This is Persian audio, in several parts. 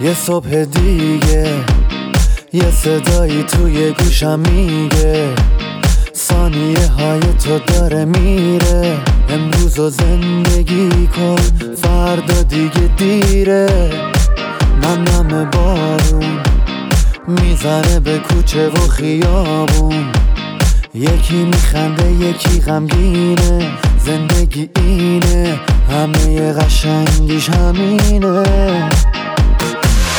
یه صبح دیگه یه صدایی توی گوشم میگه. ثانیه های تو داره میره امروز و زندگی کن فردا دیگه دیره. نم نم بارون می‌زنه به کوچه و خیابون. یکی میخنده یکی غمگینه زندگی اینه همه قشنگیش همینه.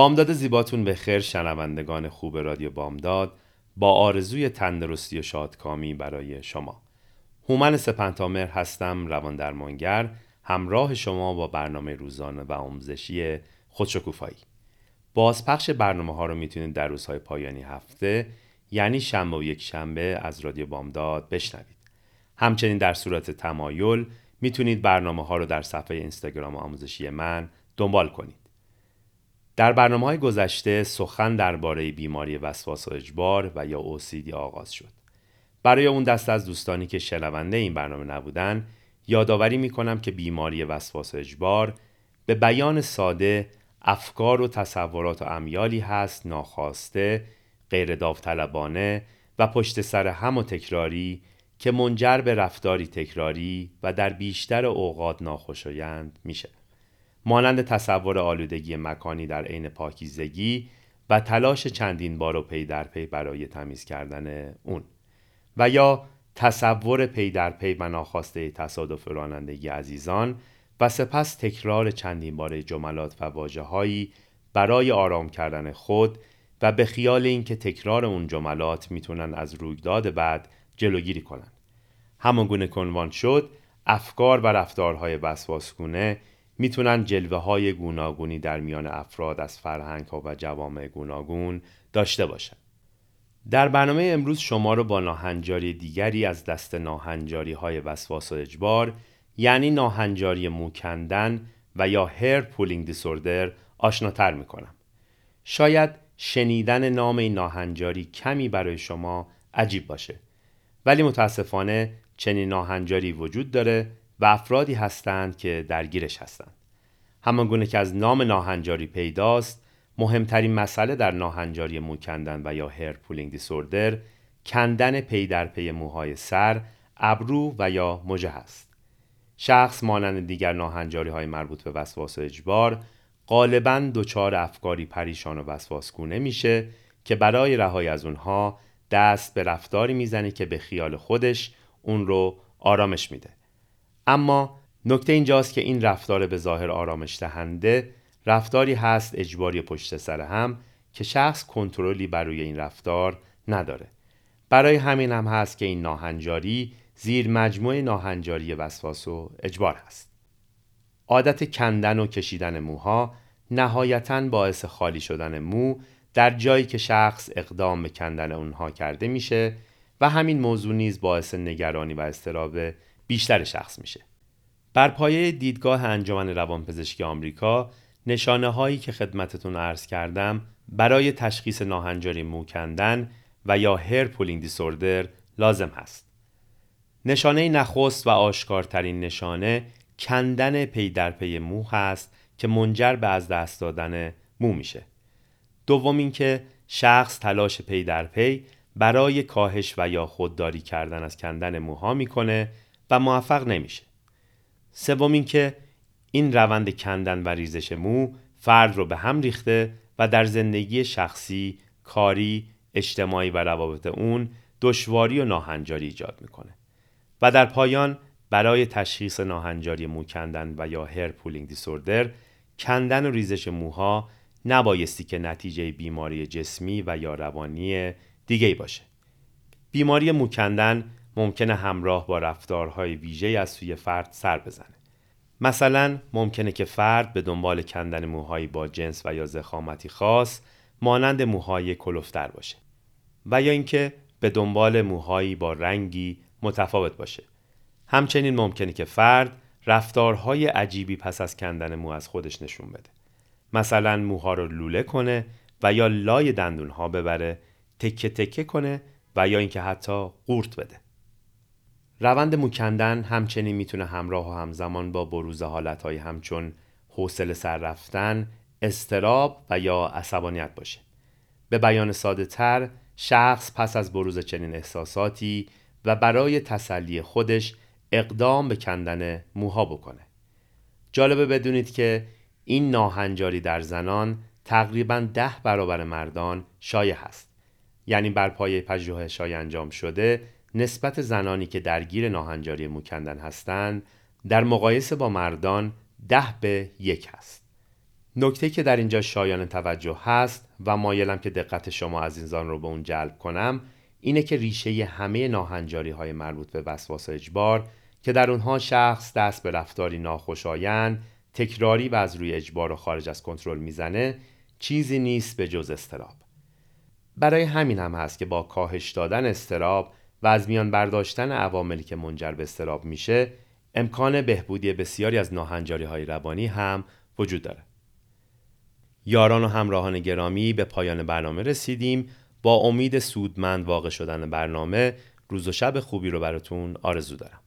بامداد زیباتون به خیر شنوندگان خوب رادیو بامداد با آرزوی تندرستی و شادکامی برای شما. هومن سپنتامر هستم روان درمانگر همراه شما با برنامه روزانه و آموزشی خودشکوفایی. بازپخش برنامه ها رو می‌تونید در روزهای پایانی هفته یعنی شنبه و یک شنبه از رادیو بامداد بشنوید. همچنین در صورت تمایل می‌تونید برنامه ها رو در صفحه اینستاگرام آموزشی من دنبال کنید. در برنامه های گذشته سخن درباره بیماری وسواس و اجبار و یا OCD آغاز شد. برای اون دست از دوستانی که شنونده این برنامه نبودن یادآوری می‌کنم که بیماری وسواس و اجبار به بیان ساده افکار و تصورات و امیالی هست ناخواسته، غیر داوطلبانه و پشت سر هم و تکراری که منجر به رفتاری تکراری و در بیشتر اوقات ناخوشایند میشه. مانند تصور آلودگی مکانی در عین پاکیزگی و تلاش چندین بار و پی در پی برای تمیز کردن اون. و یا تصور پی در پی و ناخواسته تصادف رانندگی عزیزان و سپس تکرار چندین بار جملات و واژه‌هایی برای آرام کردن خود و به خیال اینکه تکرار اون جملات می‌تونن از رویداد بد جلوگیری کنن. همان گونه که عنوان شد افکار و رفتارهای وسواسگونه می‌تونن جلوه های گوناگونی در میان افراد از فرهنگ ها و جوامع گوناگون داشته باشند. در برنامه امروز شما رو با ناهنجاری دیگری از دست ناهنجاری های وسواس و اجبار یعنی ناهنجاری موکندن و یا هیر پولینگ دیسوردر آشناتر می‌کنم. شاید شنیدن نام این ناهنجاری کمی برای شما عجیب باشه ولی متاسفانه چنین ناهنجاری وجود داره و افرادی هستند که درگیرش هستند. همان گونه که از نام ناهنجاری پیداست مهمترین مسئله در ناهنجاری مو کندن و یا hair pulling disorder کندن پی در پی موهای سر، ابرو و یا مژه است. شخص مانند دیگر ناهنجاری های مربوط به وسواس اجبار غالبا دچار افکاری پریشان و وسواسگونه میشه که برای رهایی از اونها دست به رفتاری می‌زنه که به خیال خودش اون رو آرامش میده. اما نکته اینجاست که این رفتار به ظاهر آرامش دهنده رفتاری هست اجباری پشت سر هم که شخص کنترلی بر روی این رفتار نداره. برای همین هم هست که این ناهنجاری زیر مجموعه ناهنجاری وسواس و اجبار هست. عادت کندن و کشیدن موها نهایتا باعث خالی شدن مو در جایی که شخص اقدام به کندن اونها کرده میشه و همین موضوع نیز باعث نگرانی و اضطراب بیشتر شخص میشه. بر پایه دیدگاه انجمن روانپزشکی آمریکا نشانه هایی که خدمتتون عرض کردم برای تشخیص ناهنجاری مو کندن و یا hair pulling disorder لازم هست. نشانه نخست و آشکارترین نشانه کندن پی در پی مو هست که منجر به از دست دادن مو میشه. دوم اینکه شخص تلاش پی در پی برای کاهش و یا خودداری کردن از کندن موها می‌کنه و موفق نمیشه. سوم اینکه این روند کندن و ریزش مو فرد رو به هم ریخته و در زندگی شخصی، کاری، اجتماعی و روابط اون دشواری و ناهنجاری ایجاد می‌کنه. و در پایان برای تشخیص ناهنجاری مو کندن و یا hair pulling disorder کندن و ریزش موها نبایستی که نتیجه بیماری جسمی و یا روانی دیگه باشه. بیماری مو کندن ممکنه همراه با رفتارهای ویژه از سوی فرد سر بزنه. مثلا ممکنه که فرد به دنبال کندن موهایی با جنس و یا زخامتی خاص مانند موهای کلفتر باشه و یا اینکه به دنبال موهایی با رنگی متفاوت باشه. همچنین ممکنه که فرد رفتارهای عجیبی پس از کندن مو از خودش نشون بده. مثلا موها رو لوله کنه و یا لای دندونها ببره تکه تکه کنه و یا اینکه حتی قورت بده. روند موکندن همچنین می‌تونه همراه و همزمان با بروز حالتهای همچون حوصله سر رفتن، استراب و یا عصبانیت باشه. به بیان ساده تر شخص پس از بروز چنین احساساتی و برای تسلی خودش اقدام به کندن موها بکنه. جالبه بدونید که این ناهنجاری در زنان تقریبا ده برابر مردان شایع هست. یعنی بر پایه پژوهش‌های انجام شده نسبت زنانی که درگیر ناهنجاری موکندن هستند در مقایسه با مردان ده به یک هست. نکته که در اینجا شایان توجه هست و مایلم که دقت شما از این زان رو به اون جلب کنم اینه که ریشه همه ناهنجاری های مربوط به وسواس اجبار که در اونها شخص دست به رفتاری ناخوشایند تکراری و از روی اجبار و خارج از کنترل می‌زنه چیزی نیست به جز استراب برای همین هم هست که با کاهش دادن استراب و از میان برداشتن عواملی که منجر به استراب میشه امکان بهبودی بسیاری از ناهنجاری های روانی هم وجود داره. یاران و همراهان گرامی به پایان برنامه رسیدیم. با امید سودمند واقع شدن برنامه روز و شب خوبی رو براتون آرزو دارم.